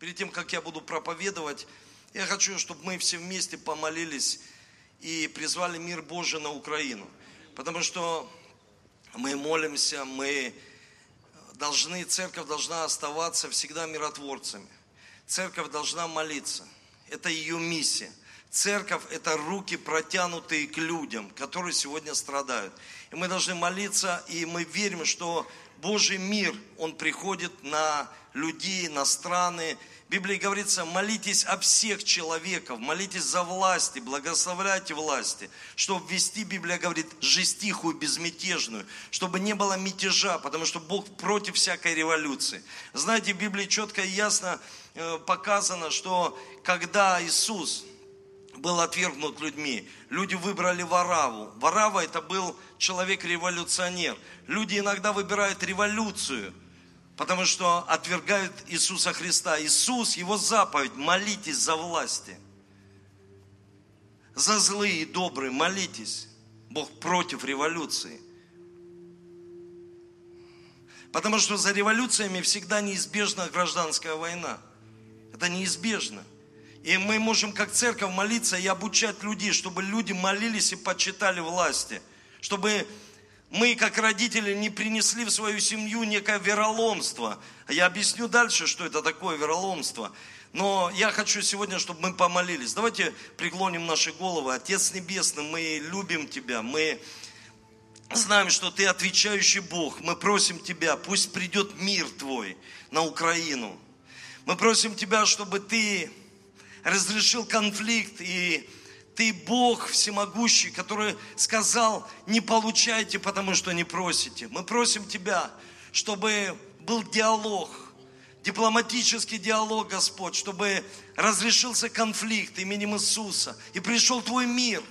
перед тем, как я буду проповедовать, я хочу, чтобы мы все вместе помолились и призвали мир Божий на Украину. Потому что мы молимся, мы должны, церковь должна оставаться всегда миротворцами. Церковь должна молиться. Это ее миссия. Церковь – это руки, протянутые к людям, которые сегодня страдают. И мы должны молиться, и мы верим, что Божий мир, он приходит на людей, на страны. В Библии говорится, молитесь о всех человеков, молитесь за власти, благословляйте власти, чтобы вести, Библия говорит, жизнь тихую, безмятежную, чтобы не было мятежа, потому что Бог против всякой революции. Знаете, в Библии четко и ясно э, показано, что когда Иисус, был отвергнут людьми. Люди выбрали Вараву. Варава это был человек-революционер. Люди иногда выбирают революцию, потому что отвергают Иисуса Христа. Иисус, Его заповедь, молитесь за власти. За злые и добрые молитесь. Бог против революции. Потому что за революциями всегда неизбежна гражданская война. Это неизбежно. И мы можем как церковь молиться и обучать людей, чтобы люди молились и почитали власти. Чтобы мы, как родители, не принесли в свою семью некое вероломство. Я объясню дальше, что это такое вероломство. Но я хочу сегодня, чтобы мы помолились. Давайте преклоним наши головы. Отец Небесный, мы любим Тебя, мы знаем, что Ты отвечающий Бог. Мы просим Тебя, пусть придет мир Твой на Украину. Мы просим Тебя, чтобы Ты разрешил конфликт, и ты Бог всемогущий, который сказал, не получайте, потому что не просите. Мы просим Тебя, чтобы был диалог, дипломатический диалог, Господь, чтобы разрешился конфликт именем Иисуса, и пришел Твой мир,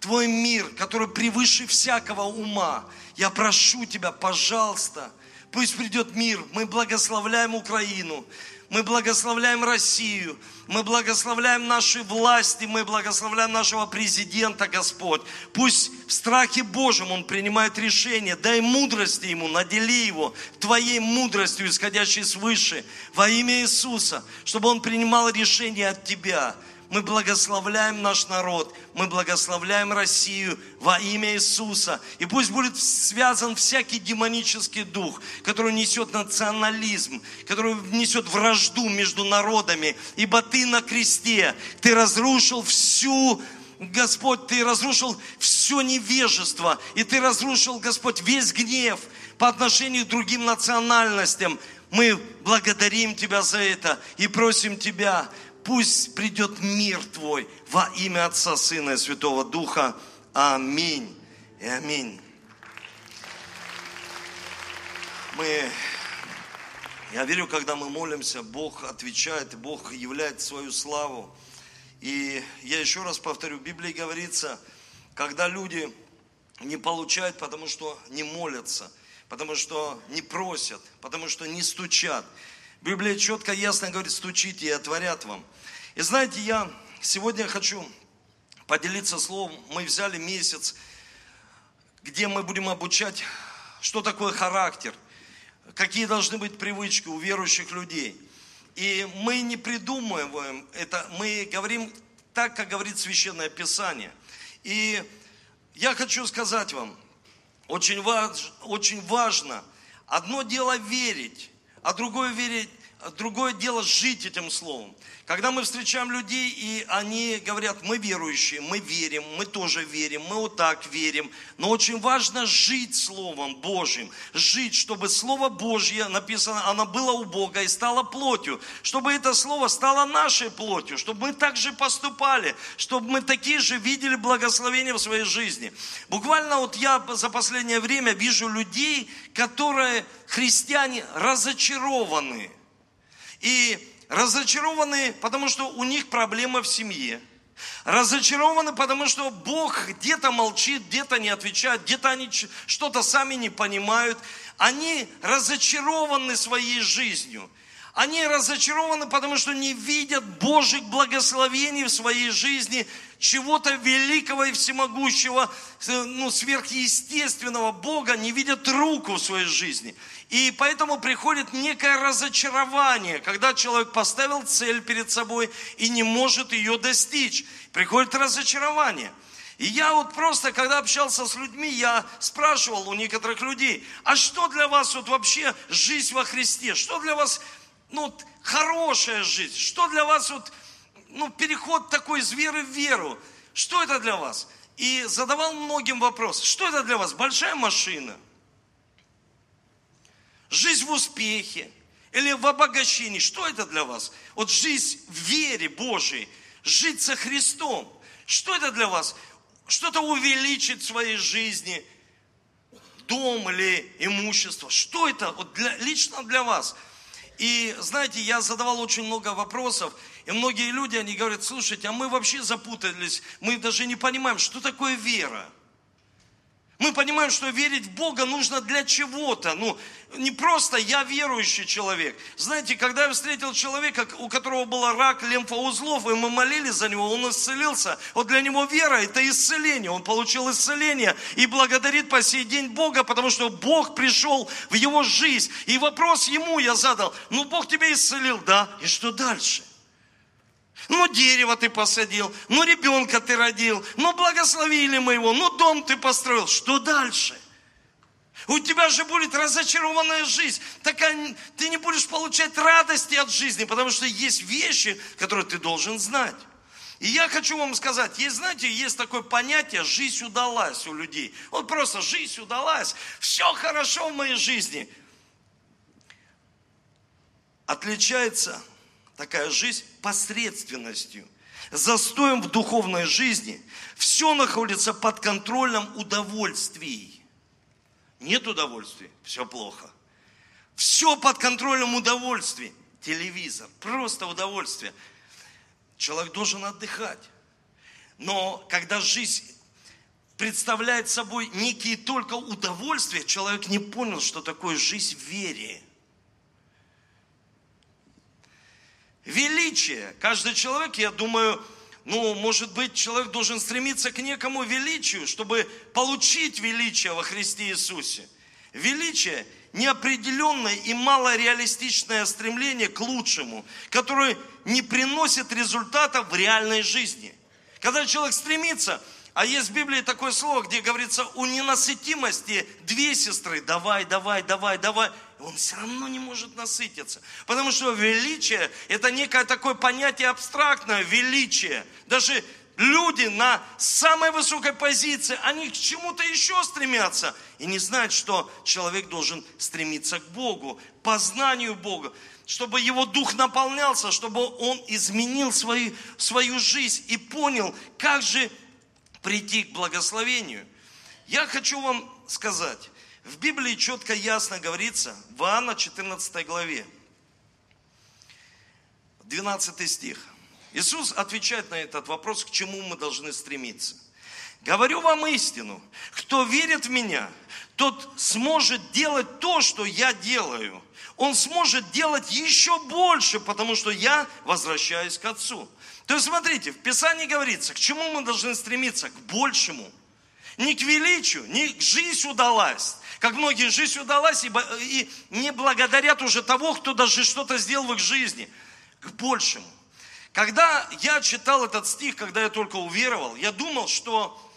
Твой мир, который превыше всякого ума. Я прошу Тебя, пожалуйста, пусть придет мир. Мы благословляем Украину, мы благословляем Россию, мы благословляем наши власти, мы благословляем нашего президента, Господь. Пусть в страхе Божьем он принимает решение. Дай мудрости ему, надели его Твоей мудростью, исходящей свыше, во имя Иисуса, чтобы он принимал решение от Тебя – мы благословляем наш народ, мы благословляем Россию во имя Иисуса. И пусть будет связан всякий демонический дух, который несет национализм, который несет вражду между народами. Ибо Ты на кресте, Ты разрушил всю Господь, Ты разрушил все невежество, и Ты разрушил, Господь, весь гнев по отношению к другим национальностям. Мы благодарим Тебя за это и просим Тебя, Пусть придет мир Твой во имя Отца, Сына и Святого Духа. Аминь и аминь. Мы, я верю, когда мы молимся, Бог отвечает, Бог являет свою славу. И я еще раз повторю, в Библии говорится, когда люди не получают, потому что не молятся, потому что не просят, потому что не стучат. Библия четко, ясно говорит, стучите и отворят вам. И знаете, я сегодня хочу поделиться словом. Мы взяли месяц, где мы будем обучать, что такое характер, какие должны быть привычки у верующих людей. И мы не придумываем это, мы говорим так, как говорит Священное Писание. И я хочу сказать вам, очень, важ, очень важно, одно дело верить, а другое верить, другое дело жить этим словом. Когда мы встречаем людей, и они говорят, мы верующие, мы верим, мы тоже верим, мы вот так верим. Но очень важно жить Словом Божьим, жить, чтобы Слово Божье, написано, оно было у Бога и стало плотью. Чтобы это Слово стало нашей плотью, чтобы мы так же поступали, чтобы мы такие же видели благословения в своей жизни. Буквально вот я за последнее время вижу людей, которые, христиане, разочарованы. И Разочарованы, потому что у них проблема в семье. Разочарованы, потому что Бог где-то молчит, где-то не отвечает, где-то они что-то сами не понимают. Они разочарованы своей жизнью. Они разочарованы, потому что не видят Божьих благословений в своей жизни, чего-то великого и всемогущего, ну, сверхъестественного Бога, не видят руку в своей жизни. И поэтому приходит некое разочарование, когда человек поставил цель перед собой и не может ее достичь. Приходит разочарование. И я вот просто, когда общался с людьми, я спрашивал у некоторых людей, а что для вас вот вообще жизнь во Христе? Что для вас ну, хорошая жизнь? Что для вас вот, ну, переход такой из веры в веру? Что это для вас? И задавал многим вопрос, что это для вас? Большая машина – жизнь в успехе или в обогащении. Что это для вас? Вот жизнь в вере Божией, жить со Христом. Что это для вас? Что-то увеличить в своей жизни, дом или имущество. Что это вот для, лично для вас? И знаете, я задавал очень много вопросов, и многие люди, они говорят, слушайте, а мы вообще запутались, мы даже не понимаем, что такое вера. Мы понимаем, что верить в Бога нужно для чего-то. Ну, не просто я верующий человек. Знаете, когда я встретил человека, у которого был рак лимфоузлов, и мы молились за него, он исцелился. Вот для него вера – это исцеление. Он получил исцеление и благодарит по сей день Бога, потому что Бог пришел в его жизнь. И вопрос ему я задал, ну Бог тебя исцелил, да, и что дальше? Ну, дерево ты посадил, ну, ребенка ты родил, ну, благословили мы его, ну, дом ты построил. Что дальше? У тебя же будет разочарованная жизнь. Такая, ты не будешь получать радости от жизни, потому что есть вещи, которые ты должен знать. И я хочу вам сказать, есть, знаете, есть такое понятие, жизнь удалась у людей. Вот просто жизнь удалась, все хорошо в моей жизни. Отличается такая жизнь посредственностью, застоем в духовной жизни. Все находится под контролем удовольствий. Нет удовольствия, все плохо. Все под контролем удовольствий. Телевизор, просто удовольствие. Человек должен отдыхать. Но когда жизнь представляет собой некие только удовольствия, человек не понял, что такое жизнь в вере. Величие. Каждый человек, я думаю, ну, может быть, человек должен стремиться к некому величию, чтобы получить величие во Христе Иисусе. Величие – неопределенное и малореалистичное стремление к лучшему, которое не приносит результата в реальной жизни. Когда человек стремится, а есть в Библии такое слово, где говорится о ненасытимости две сестры, давай, давай, давай, давай, он все равно не может насытиться. Потому что величие – это некое такое понятие абстрактное, величие. Даже люди на самой высокой позиции, они к чему-то еще стремятся. И не знают, что человек должен стремиться к Богу, познанию Бога чтобы его дух наполнялся, чтобы он изменил свою, свою жизнь и понял, как же прийти к благословению. Я хочу вам сказать, в Библии четко ясно говорится, в Иоанна 14 главе, 12 стих. Иисус отвечает на этот вопрос, к чему мы должны стремиться. Говорю вам истину, кто верит в меня, тот сможет делать то, что я делаю. Он сможет делать еще больше, потому что я возвращаюсь к Отцу. То есть, смотрите, в Писании говорится, к чему мы должны стремиться? К большему. Не к величию, не к жизнь удалась, как многие, жизнь удалась, и, и не благодарят уже того, кто даже что-то сделал в их жизни. К большему. Когда я читал этот стих, когда я только уверовал, я думал, что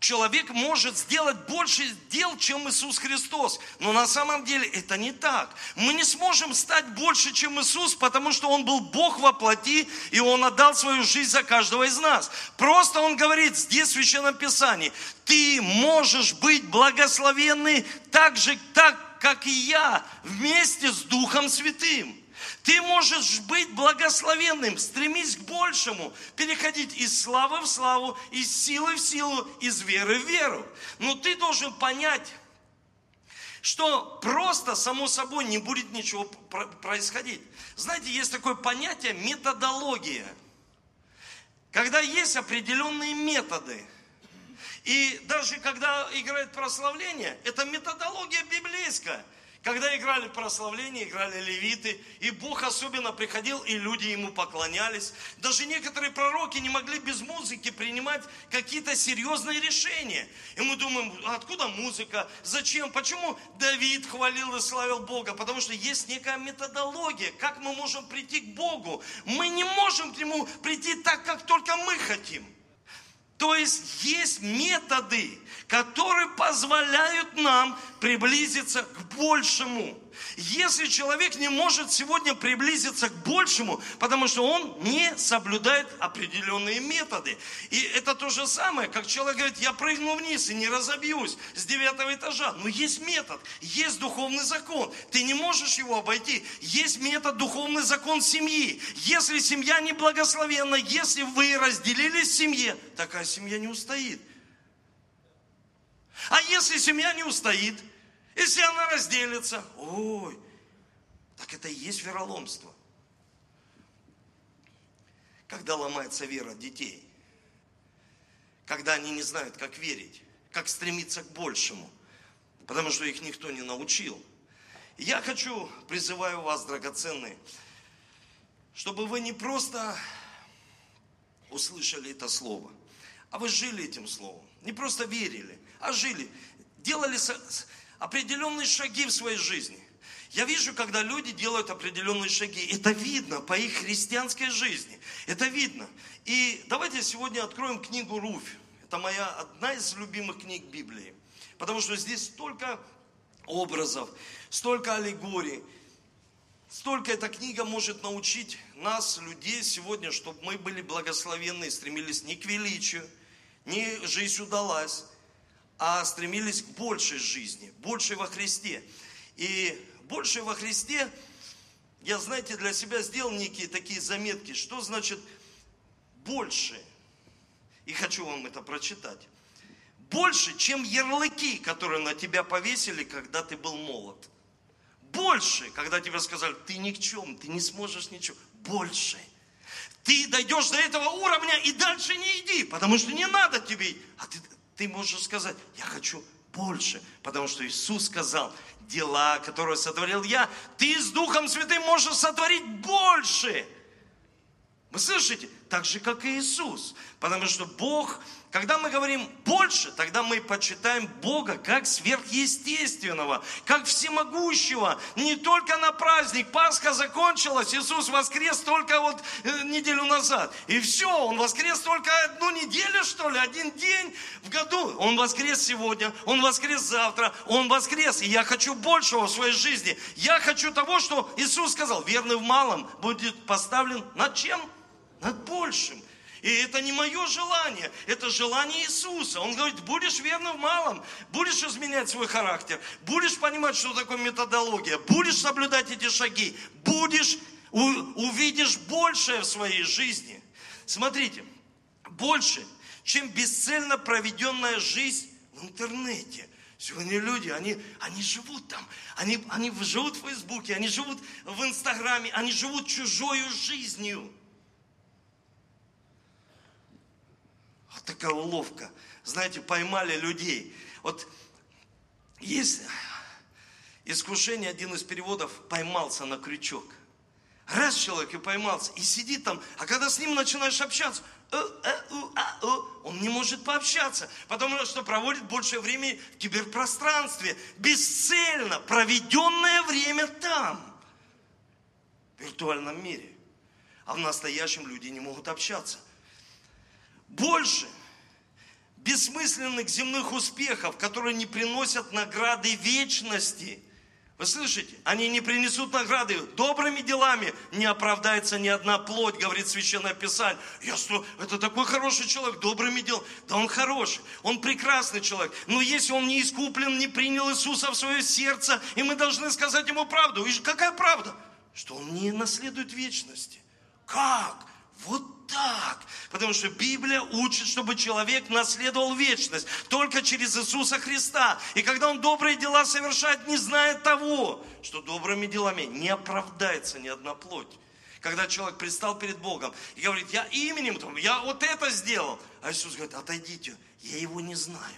человек может сделать больше дел, чем Иисус Христос. Но на самом деле это не так. Мы не сможем стать больше, чем Иисус, потому что Он был Бог во плоти, и Он отдал свою жизнь за каждого из нас. Просто Он говорит здесь в Священном Писании, ты можешь быть благословенный так же, так, как и я, вместе с Духом Святым. Ты можешь быть благословенным, стремись к большему, переходить из славы в славу, из силы в силу, из веры в веру. Но ты должен понять, что просто само собой не будет ничего происходить. Знаете, есть такое понятие методология. Когда есть определенные методы. И даже когда играет прославление, это методология библейская – Когда играли прославление, играли левиты, и Бог особенно приходил, и люди ему поклонялись. Даже некоторые пророки не могли без музыки принимать какие-то серьезные решения. И мы думаем, откуда музыка, зачем, почему Давид хвалил и славил Бога? Потому что есть некая методология, как мы можем прийти к Богу. Мы не можем к Нему прийти так, как только мы хотим. То есть есть методы, которые позволяют нам приблизиться к большему. Если человек не может сегодня приблизиться к большему, потому что он не соблюдает определенные методы. И это то же самое, как человек говорит, я прыгну вниз и не разобьюсь с девятого этажа. Но есть метод, есть духовный закон. Ты не можешь его обойти. Есть метод, духовный закон семьи. Если семья не благословенна, если вы разделились в семье, такая семья не устоит. А если семья не устоит, если она разделится, ой, так это и есть вероломство. Когда ломается вера детей, когда они не знают, как верить, как стремиться к большему, потому что их никто не научил. Я хочу, призываю вас, драгоценные, чтобы вы не просто услышали это слово, а вы жили этим словом. Не просто верили, а жили. Делали определенные шаги в своей жизни. Я вижу, когда люди делают определенные шаги. Это видно по их христианской жизни. Это видно. И давайте сегодня откроем книгу Руфь. Это моя одна из любимых книг Библии. Потому что здесь столько образов, столько аллегорий. Столько эта книга может научить нас, людей сегодня, чтобы мы были благословенны и стремились не к величию, не жизнь удалась, а стремились к большей жизни, большей во Христе. И большей во Христе, я, знаете, для себя сделал некие такие заметки, что значит больше. И хочу вам это прочитать. Больше, чем ярлыки, которые на тебя повесили, когда ты был молод. Больше, когда тебе сказали, ты ни к чем, ты не сможешь ничего. Больше. Ты дойдешь до этого уровня и дальше не иди, потому что не надо тебе. А ты, ты можешь сказать, я хочу больше, потому что Иисус сказал, дела, которые сотворил я, ты с Духом Святым можешь сотворить больше. Вы слышите? Так же, как и Иисус. Потому что Бог когда мы говорим больше, тогда мы почитаем Бога как сверхъестественного, как всемогущего. Не только на праздник. Пасха закончилась, Иисус воскрес только вот э, неделю назад. И все, Он воскрес только одну неделю, что ли, один день в году. Он воскрес сегодня, Он воскрес завтра, Он воскрес. И я хочу большего в своей жизни. Я хочу того, что Иисус сказал, верный в малом будет поставлен над чем? Над большим. И это не мое желание, это желание Иисуса. Он говорит, будешь верным в малом, будешь изменять свой характер, будешь понимать, что такое методология, будешь соблюдать эти шаги, будешь, увидишь большее в своей жизни. Смотрите, больше, чем бесцельно проведенная жизнь в интернете. Сегодня люди, они, они живут там, они, они живут в Фейсбуке, они живут в Инстаграме, они живут чужой жизнью. Вот такая уловка. Знаете, поймали людей. Вот есть искушение, один из переводов поймался на крючок. Раз человек и поймался, и сидит там, а когда с ним начинаешь общаться, э, э, а, он не может пообщаться, потому что проводит большее время в киберпространстве, бесцельно проведенное время там, в виртуальном мире. А в настоящем люди не могут общаться больше бессмысленных земных успехов, которые не приносят награды вечности. Вы слышите? Они не принесут награды. Добрыми делами не оправдается ни одна плоть, говорит Священное Писание. Я что, это такой хороший человек, добрыми делами. Да он хороший, он прекрасный человек. Но если он не искуплен, не принял Иисуса в свое сердце, и мы должны сказать ему правду. И какая правда? Что он не наследует вечности. Как? Вот так. Потому что Библия учит, чтобы человек наследовал вечность только через Иисуса Христа. И когда он добрые дела совершает, не зная того, что добрыми делами не оправдается ни одна плоть. Когда человек предстал перед Богом и говорит, я именем твоим, я вот это сделал. А Иисус говорит, отойдите, я его не знаю.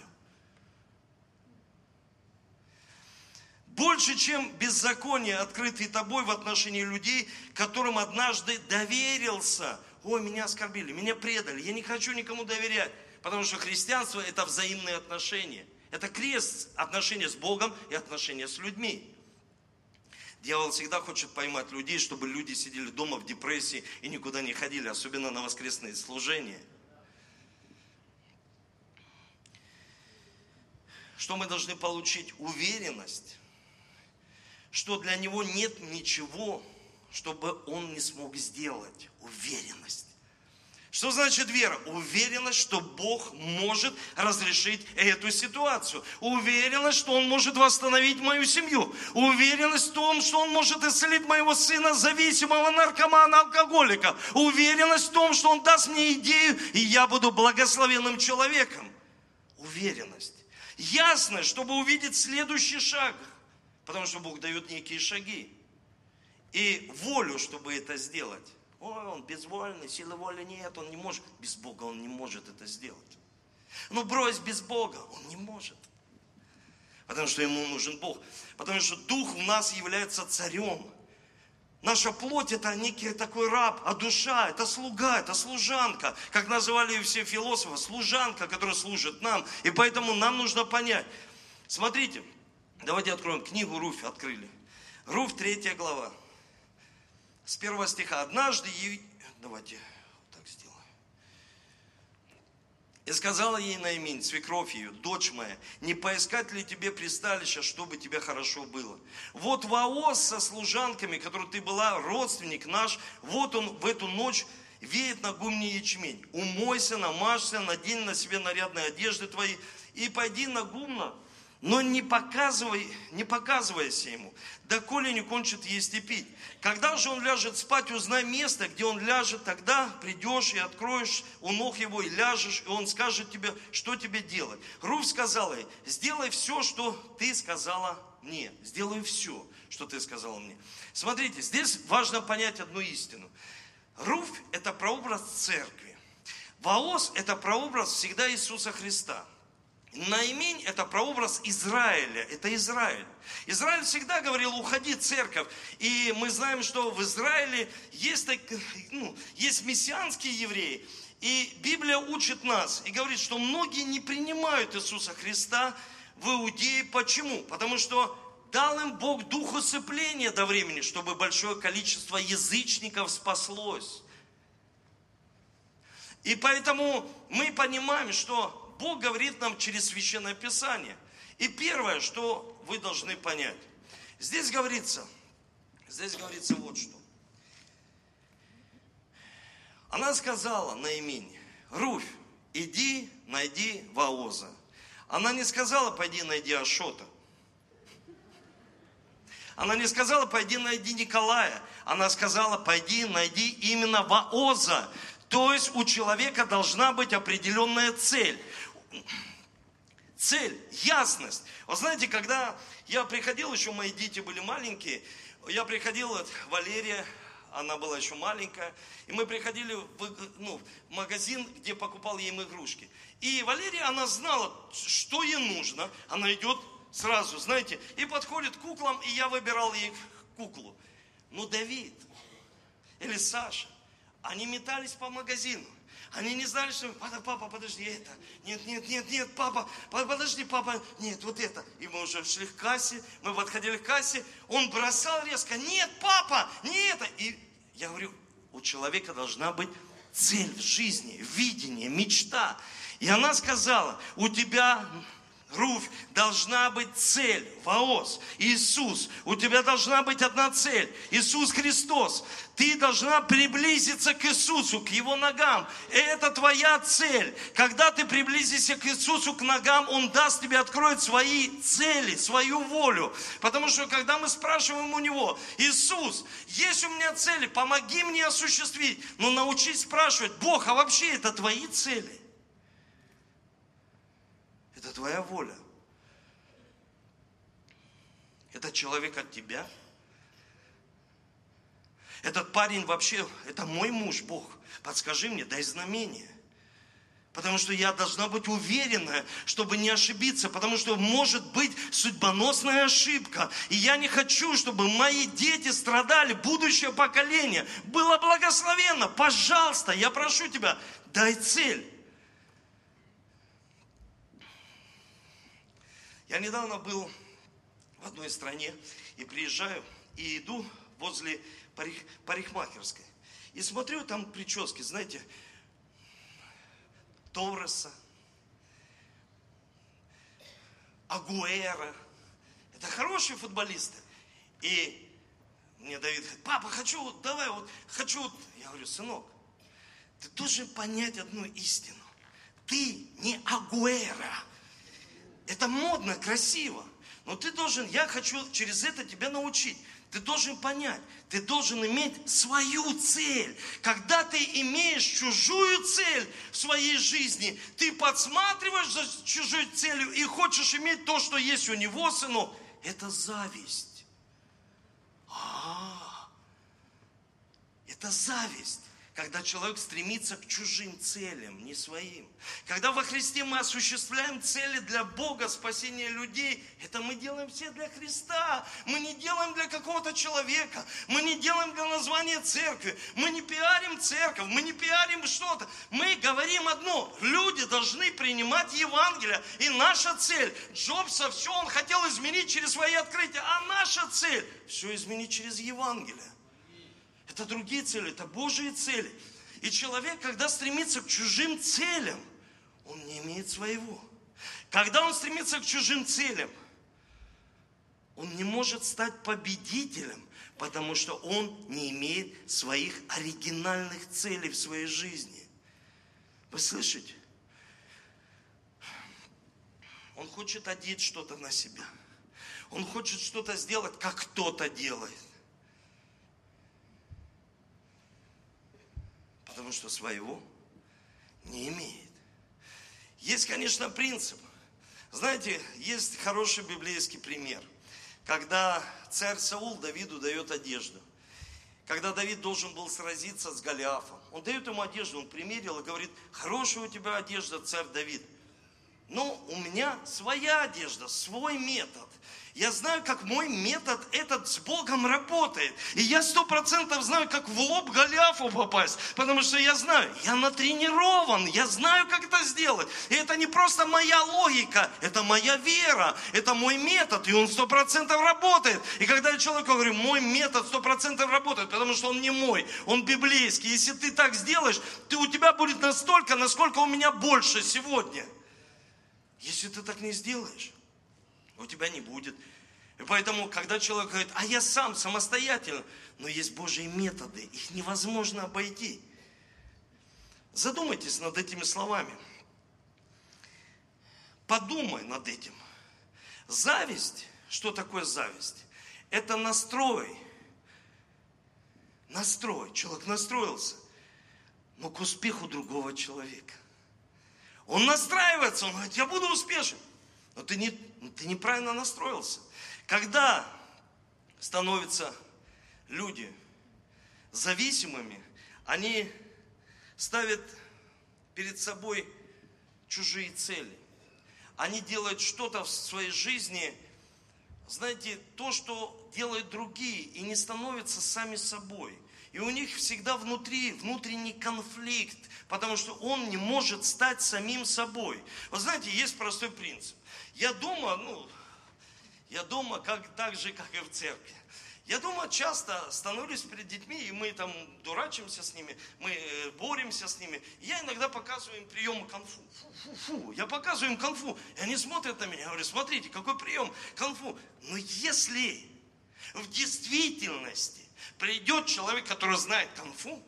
Больше, чем беззаконие, открытые тобой в отношении людей, которым однажды доверился. Ой, меня оскорбили, меня предали, я не хочу никому доверять. Потому что христианство – это взаимные отношения. Это крест отношения с Богом и отношения с людьми. Дьявол всегда хочет поймать людей, чтобы люди сидели дома в депрессии и никуда не ходили, особенно на воскресные служения. Что мы должны получить? Уверенность, что для него нет ничего, чтобы он не смог сделать. Уверенность. Что значит вера? Уверенность, что Бог может разрешить эту ситуацию. Уверенность, что Он может восстановить мою семью. Уверенность в том, что Он может исцелить моего сына, зависимого наркомана, алкоголика. Уверенность в том, что Он даст мне идею, и я буду благословенным человеком. Уверенность. Ясно, чтобы увидеть следующий шаг. Потому что Бог дает некие шаги. И волю, чтобы это сделать. Ой, он безвольный, силы воли нет, он не может. Без Бога он не может это сделать. Ну брось без Бога, он не может. Потому что ему нужен Бог. Потому что Дух в нас является царем. Наша плоть это некий такой раб, а душа это слуга, это служанка. Как называли все философы, служанка, которая служит нам. И поэтому нам нужно понять. Смотрите, давайте откроем книгу Руфь, открыли. Руфь, третья глава с первого стиха. Однажды, давайте вот так сделаем. И сказала ей Наимень, свекровь ее, дочь моя, не поискать ли тебе присталища, чтобы тебе хорошо было? Вот Ваос со служанками, которой ты была, родственник наш, вот он в эту ночь веет на гумне ячмень. Умойся, намажься, надень на себе нарядные одежды твои и пойди на гумно но не показывай, не показывайся ему, доколе не кончит есть и пить. Когда же он ляжет спать, узнай место, где он ляжет, тогда придешь и откроешь у ног его и ляжешь, и он скажет тебе, что тебе делать. Руфь сказала ей, сделай все, что ты сказала мне. Сделай все, что ты сказала мне. Смотрите, здесь важно понять одну истину. Руфь – это прообраз церкви. Воос – это прообраз всегда Иисуса Христа – Наимень – это прообраз Израиля, это Израиль. Израиль всегда говорил, уходи, церковь. И мы знаем, что в Израиле есть, так, ну, есть мессианские евреи. И Библия учит нас и говорит, что многие не принимают Иисуса Христа в Иудее. Почему? Потому что дал им Бог дух усыпления до времени, чтобы большое количество язычников спаслось. И поэтому мы понимаем, что Бог говорит нам через Священное Писание. И первое, что вы должны понять. Здесь говорится, здесь говорится вот что. Она сказала Наимине, Руфь, иди, найди Ваоза. Она не сказала, пойди найди Ашота. Она не сказала, пойди найди Николая. Она сказала, пойди найди именно Ваоза. То есть у человека должна быть определенная цель цель, ясность. Вы знаете, когда я приходил, еще мои дети были маленькие, я приходил, вот, Валерия, она была еще маленькая, и мы приходили в, ну, в магазин, где покупал ей игрушки. И Валерия, она знала, что ей нужно, она идет сразу, знаете, и подходит к куклам, и я выбирал ей куклу. Но Давид или Саша, они метались по магазину. Они не знали, что папа, подожди, это. Нет, нет, нет, нет, папа, подожди, папа, нет, вот это. И мы уже шли к кассе, мы подходили к кассе, он бросал резко, нет, папа, не это. И я говорю, у человека должна быть цель в жизни, видение, мечта. И она сказала, у тебя Руфь, должна быть цель, Ваос, Иисус. У тебя должна быть одна цель, Иисус Христос. Ты должна приблизиться к Иисусу, к Его ногам. Это твоя цель. Когда ты приблизишься к Иисусу, к ногам, Он даст тебе, откроет свои цели, свою волю. Потому что когда мы спрашиваем у Него, Иисус, есть у меня цели, помоги мне осуществить. Но научись спрашивать, Бог, а вообще это твои цели? Это твоя воля. Этот человек от тебя. Этот парень вообще, это мой муж, Бог. Подскажи мне, дай знамение. Потому что я должна быть уверена, чтобы не ошибиться, потому что может быть судьбоносная ошибка. И я не хочу, чтобы мои дети страдали, будущее поколение было благословенно. Пожалуйста, я прошу тебя, дай цель. Я недавно был в одной стране и приезжаю и иду возле парик, парикмахерской. И смотрю, там прически, знаете, Торреса, Агуэра. Это хорошие футболисты. И мне Давид говорит, папа, хочу, давай, вот, хочу. Я говорю, сынок, ты должен понять одну истину. Ты не Агуэра. Это модно, красиво. Но ты должен, я хочу через это тебя научить. Ты должен понять, ты должен иметь свою цель. Когда ты имеешь чужую цель в своей жизни, ты подсматриваешь за чужой целью и хочешь иметь то, что есть у него, сынок, это зависть. А, это зависть когда человек стремится к чужим целям, не своим. Когда во Христе мы осуществляем цели для Бога, спасения людей, это мы делаем все для Христа. Мы не делаем для какого-то человека, мы не делаем для названия церкви, мы не пиарим церковь, мы не пиарим что-то. Мы говорим одно, люди должны принимать Евангелие. И наша цель, Джобса, все он хотел изменить через свои открытия, а наша цель, все изменить через Евангелие. Это другие цели, это Божьи цели. И человек, когда стремится к чужим целям, он не имеет своего. Когда он стремится к чужим целям, он не может стать победителем, потому что он не имеет своих оригинальных целей в своей жизни. Вы слышите? Он хочет одеть что-то на себя. Он хочет что-то сделать, как кто-то делает. Потому что своего не имеет. Есть, конечно, принцип. Знаете, есть хороший библейский пример, когда царь Саул Давиду дает одежду. Когда Давид должен был сразиться с Голиафом, он дает ему одежду, он примерил и говорит, хорошая у тебя одежда, царь Давид. Но у меня своя одежда, свой метод. Я знаю, как мой метод этот с Богом работает. И я сто процентов знаю, как в лоб Голиафу попасть. Потому что я знаю, я натренирован, я знаю, как это сделать. И это не просто моя логика, это моя вера, это мой метод, и он сто процентов работает. И когда я человеку говорю, мой метод сто процентов работает, потому что он не мой, он библейский. Если ты так сделаешь, ты, у тебя будет настолько, насколько у меня больше сегодня. Если ты так не сделаешь, у тебя не будет. И поэтому, когда человек говорит, а я сам самостоятельно, но есть Божьи методы, их невозможно обойти. Задумайтесь над этими словами. Подумай над этим. Зависть, что такое зависть? Это настрой. Настрой. Человек настроился, но к успеху другого человека. Он настраивается, он говорит, я буду успешен. Но ты, не, ты неправильно настроился. Когда становятся люди зависимыми, они ставят перед собой чужие цели. Они делают что-то в своей жизни, знаете, то, что делают другие, и не становятся сами собой. И у них всегда внутри внутренний конфликт, потому что он не может стать самим собой. Вот знаете, есть простой принцип. Я дома, ну, я дома как, так же, как и в церкви. Я дома часто становлюсь перед детьми, и мы там дурачимся с ними, мы э, боремся с ними. Я иногда показываю им приемы конфу. Фу-фу-фу. Я показываю им конфу. И они смотрят на меня, я говорю, смотрите, какой прием конфу. Но если в действительности придет человек, который знает конфу,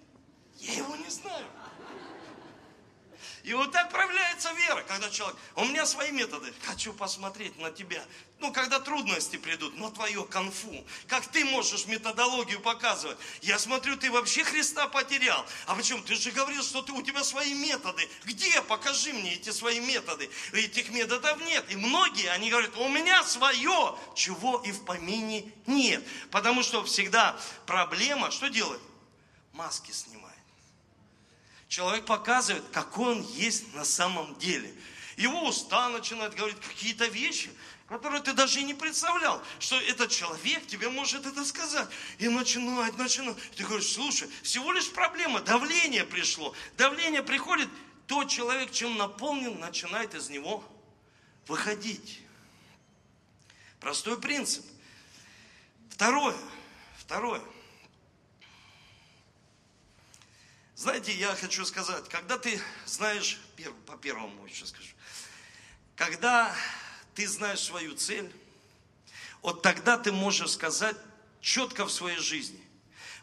я его не знаю. И вот так проявляется вера, когда человек, у меня свои методы, хочу посмотреть на тебя. Ну, когда трудности придут, на твое конфу, как ты можешь методологию показывать. Я смотрю, ты вообще Христа потерял. А почему? Ты же говорил, что ты, у тебя свои методы. Где? Покажи мне эти свои методы. Этих методов нет. И многие, они говорят, у меня свое, чего и в помине нет. Потому что всегда проблема, что делает? Маски снимает. Человек показывает, какой он есть на самом деле. Его уста начинают говорить какие-то вещи, которые ты даже и не представлял, что этот человек тебе может это сказать. И начинает, начинает. Ты говоришь, слушай, всего лишь проблема, давление пришло. Давление приходит, тот человек, чем наполнен, начинает из него выходить. Простой принцип. Второе. Второе. Знаете, я хочу сказать, когда ты знаешь, по первому еще скажу, когда ты знаешь свою цель, вот тогда ты можешь сказать четко в своей жизни.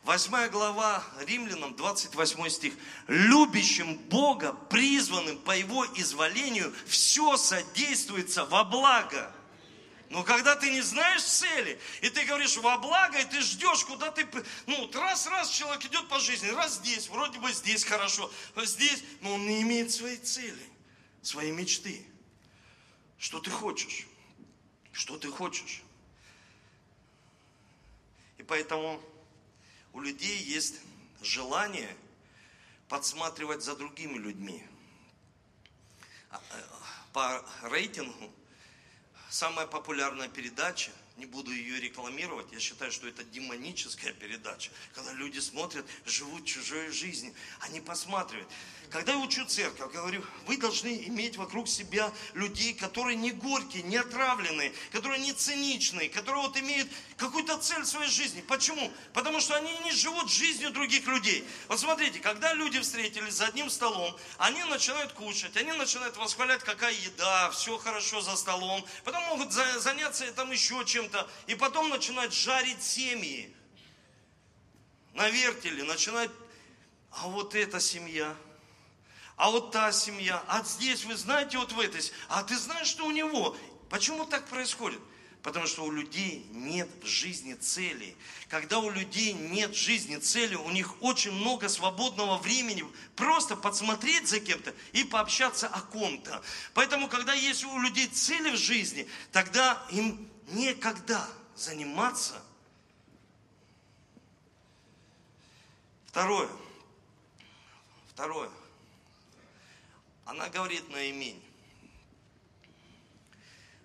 Восьмая глава Римлянам, 28 стих. «Любящим Бога, призванным по Его изволению, все содействуется во благо». Но когда ты не знаешь цели, и ты говоришь во благо, и ты ждешь, куда ты... Ну, раз-раз человек идет по жизни, раз здесь, вроде бы здесь хорошо, здесь, но он не имеет своей цели, своей мечты. Что ты хочешь? Что ты хочешь? И поэтому у людей есть желание подсматривать за другими людьми. А, э, по рейтингу самая популярная передача, не буду ее рекламировать, я считаю, что это демоническая передача, когда люди смотрят, живут чужой жизнью, они посматривают. Когда я учу церковь, говорю, вы должны иметь вокруг себя людей, которые не горькие, не отравленные, которые не циничные, которые вот имеют какую-то цель в своей жизни. Почему? Потому что они не живут жизнью других людей. Вот смотрите, когда люди встретились за одним столом, они начинают кушать, они начинают восхвалять, какая еда, все хорошо за столом, потом могут заняться там еще чем-то, и потом начинают жарить семьи на вертеле, начинают, а вот эта семья – а вот та семья, а здесь вы знаете вот в этой, а ты знаешь, что у него. Почему так происходит? Потому что у людей нет в жизни цели. Когда у людей нет в жизни цели, у них очень много свободного времени просто подсмотреть за кем-то и пообщаться о ком-то. Поэтому, когда есть у людей цели в жизни, тогда им некогда заниматься. Второе. Второе. Она говорит на имень.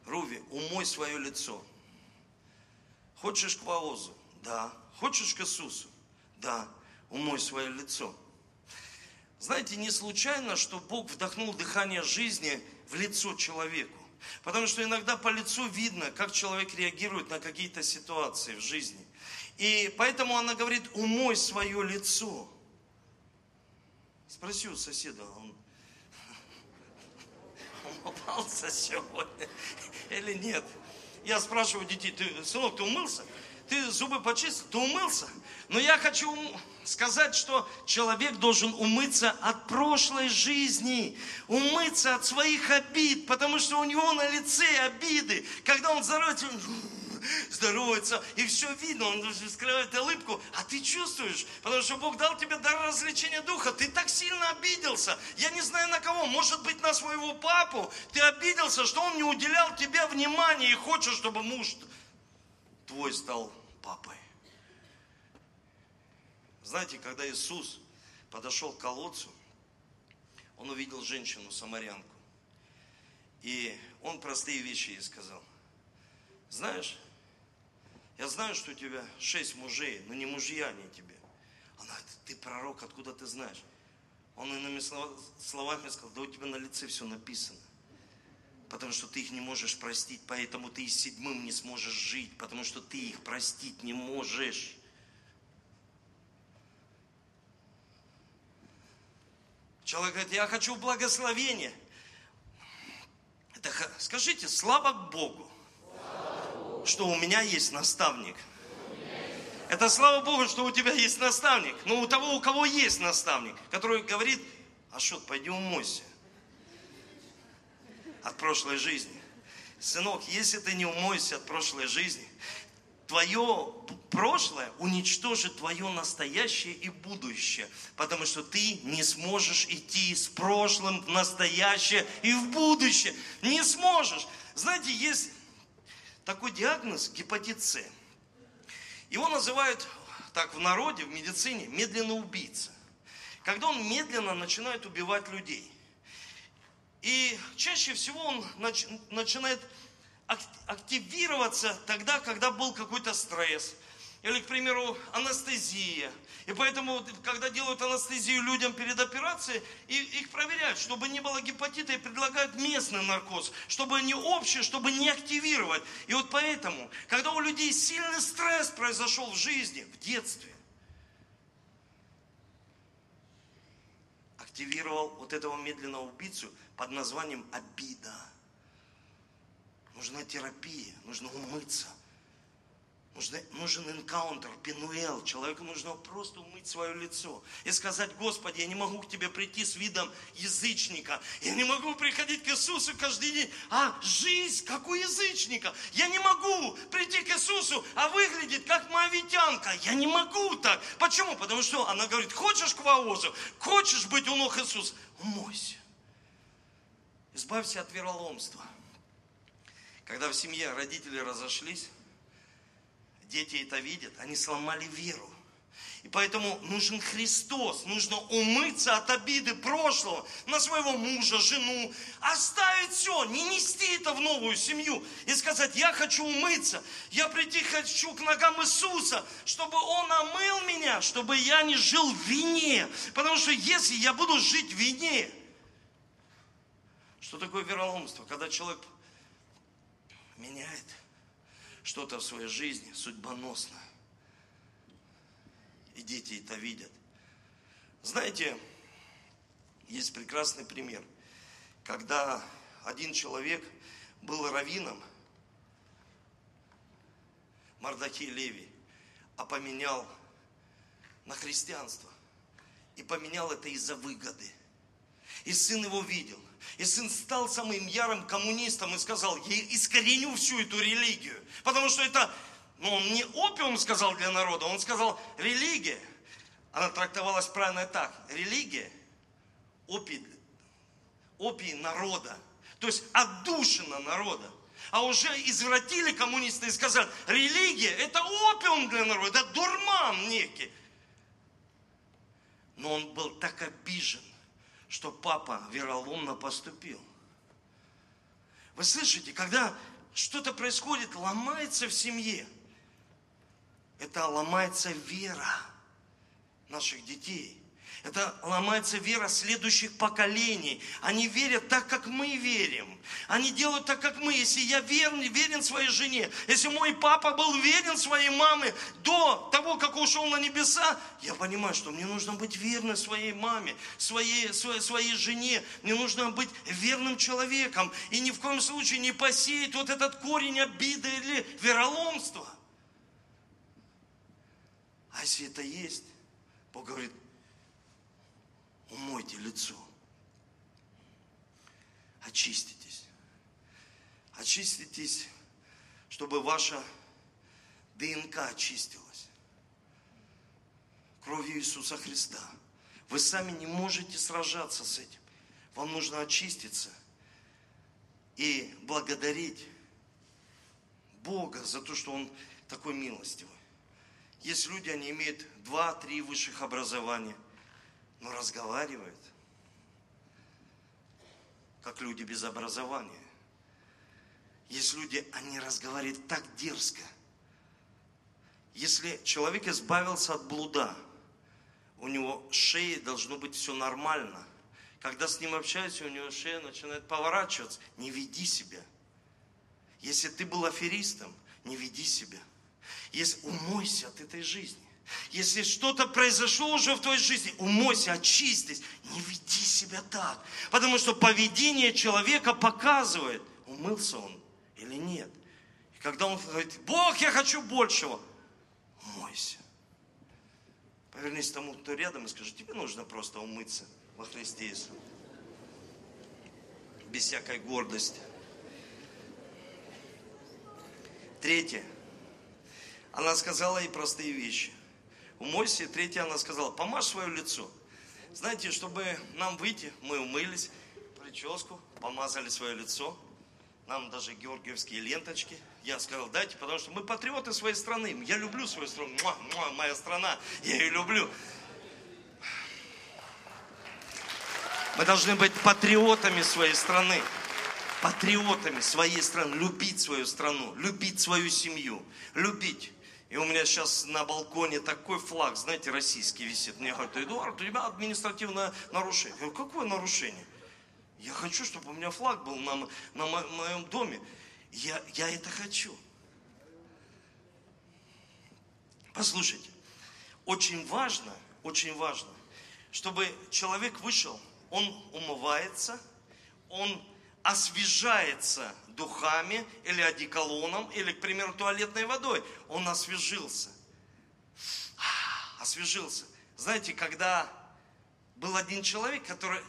Руви, умой свое лицо. Хочешь к Воозу? Да. Хочешь к Иисусу? Да. Умой свое лицо. Знаете, не случайно, что Бог вдохнул дыхание жизни в лицо человеку. Потому что иногда по лицу видно, как человек реагирует на какие-то ситуации в жизни. И поэтому она говорит, умой свое лицо. Спроси у соседа, он умывался сегодня или нет. Я спрашиваю детей, ты, сынок, ты умылся? Ты зубы почистил? Ты умылся? Но я хочу сказать, что человек должен умыться от прошлой жизни, умыться от своих обид, потому что у него на лице обиды. Когда он здоровается, здоровается, и все видно, он скрывает улыбку, а ты чувствуешь, потому что Бог дал тебе дар развлечения духа, ты так сильно обиделся, я не знаю на кого, может быть на своего папу, ты обиделся, что он не уделял тебе внимания и хочешь, чтобы муж твой стал папой. Знаете, когда Иисус подошел к колодцу, он увидел женщину-самарянку. И он простые вещи ей сказал. Знаешь, я знаю, что у тебя шесть мужей, но не мужья они тебе. Она, ты пророк, откуда ты знаешь? Он иными словами сказал, да у тебя на лице все написано. Потому что ты их не можешь простить, поэтому ты и седьмым не сможешь жить, потому что ты их простить не можешь. Человек говорит, я хочу благословения. Это, скажите, слава Богу что у меня есть наставник. Это слава Богу, что у тебя есть наставник. Но у того, у кого есть наставник, который говорит, Ашот, пойди умойся от прошлой жизни. Сынок, если ты не умойся от прошлой жизни, твое прошлое уничтожит твое настоящее и будущее, потому что ты не сможешь идти с прошлым в настоящее и в будущее. Не сможешь. Знаете, есть такой диагноз гепатит С. Его называют так в народе, в медицине, медленно убийца. когда он медленно начинает убивать людей. И чаще всего он нач, начинает активироваться тогда, когда был какой-то стресс. Или, к примеру, анестезия. И поэтому, когда делают анестезию людям перед операцией, их проверяют, чтобы не было гепатита, и предлагают местный наркоз, чтобы не общий, чтобы не активировать. И вот поэтому, когда у людей сильный стресс произошел в жизни, в детстве, активировал вот этого медленного убийцу под названием обида. Нужна терапия, нужно умыться – Нужен энкаунтер, пинуэл. Человеку нужно просто умыть свое лицо и сказать, Господи, я не могу к Тебе прийти с видом язычника. Я не могу приходить к Иисусу каждый день. А жизнь, как у язычника. Я не могу прийти к Иисусу, а выглядит как моавитянка. Я не могу так. Почему? Потому что она говорит, хочешь к Ваозу, хочешь быть у ног Иисуса, умойся. Избавься от вероломства. Когда в семье родители разошлись, дети это видят, они сломали веру. И поэтому нужен Христос, нужно умыться от обиды прошлого на своего мужа, жену, оставить все, не нести это в новую семью и сказать, я хочу умыться, я прийти хочу к ногам Иисуса, чтобы Он омыл меня, чтобы я не жил в вине. Потому что если я буду жить в вине, что такое вероломство? Когда человек меняет что-то в своей жизни судьбоносно. И дети это видят. Знаете, есть прекрасный пример, когда один человек был раввином, Мардахей Леви, а поменял на христианство. И поменял это из-за выгоды. И сын его видел. И сын стал самым ярым коммунистом и сказал, я искореню всю эту религию. Потому что это, ну он не опиум сказал для народа, он сказал, религия. Она трактовалась правильно так. Религия, опий, опий народа. То есть отдушина народа. А уже извратили коммунисты и сказали, религия это опиум для народа, это дурман некий. Но он был так обижен, что папа вероломно поступил. Вы слышите, когда что-то происходит, ломается в семье, это ломается вера наших детей. Это ломается вера следующих поколений. Они верят так, как мы верим. Они делают так, как мы. Если я верен, верен своей жене, если мой папа был верен своей маме до того, как ушел на небеса, я понимаю, что мне нужно быть верным своей маме, своей, своей, своей жене. Мне нужно быть верным человеком. И ни в коем случае не посеять вот этот корень обиды или вероломства. А если это есть, Бог говорит, умойте лицо. Очиститесь. Очиститесь, чтобы ваша ДНК очистилась. Кровью Иисуса Христа. Вы сами не можете сражаться с этим. Вам нужно очиститься и благодарить Бога за то, что Он такой милостивый. Есть люди, они имеют два-три высших образования – но разговаривают, как люди без образования. Есть люди, они разговаривают так дерзко. Если человек избавился от блуда, у него шеи должно быть все нормально. Когда с ним общаются, у него шея начинает поворачиваться. Не веди себя. Если ты был аферистом, не веди себя. Если умойся от этой жизни. Если что-то произошло уже в твоей жизни, умойся, очистись. Не веди себя так. Потому что поведение человека показывает, умылся он или нет. И когда он говорит, Бог, я хочу большего, умойся. Повернись к тому, кто рядом, и скажи, тебе нужно просто умыться во Христе Иисусе. Без всякой гордости. Третье. Она сказала ей простые вещи умойся. И третья она сказала, помажь свое лицо. Знаете, чтобы нам выйти, мы умылись, прическу, помазали свое лицо. Нам даже георгиевские ленточки. Я сказал, дайте, потому что мы патриоты своей страны. Я люблю свою страну. Муа, муа, моя страна, я ее люблю. Мы должны быть патриотами своей страны. Патриотами своей страны. Любить свою страну, любить свою семью, любить. И у меня сейчас на балконе такой флаг, знаете, российский висит. Мне говорят, Эдуард, у тебя административное нарушение. Я говорю, какое нарушение? Я хочу, чтобы у меня флаг был на, на моем доме. Я, я это хочу. Послушайте, очень важно, очень важно, чтобы человек вышел, он умывается, он освежается духами или одеколоном, или, к примеру, туалетной водой. Он освежился. Освежился. Знаете, когда был один человек, который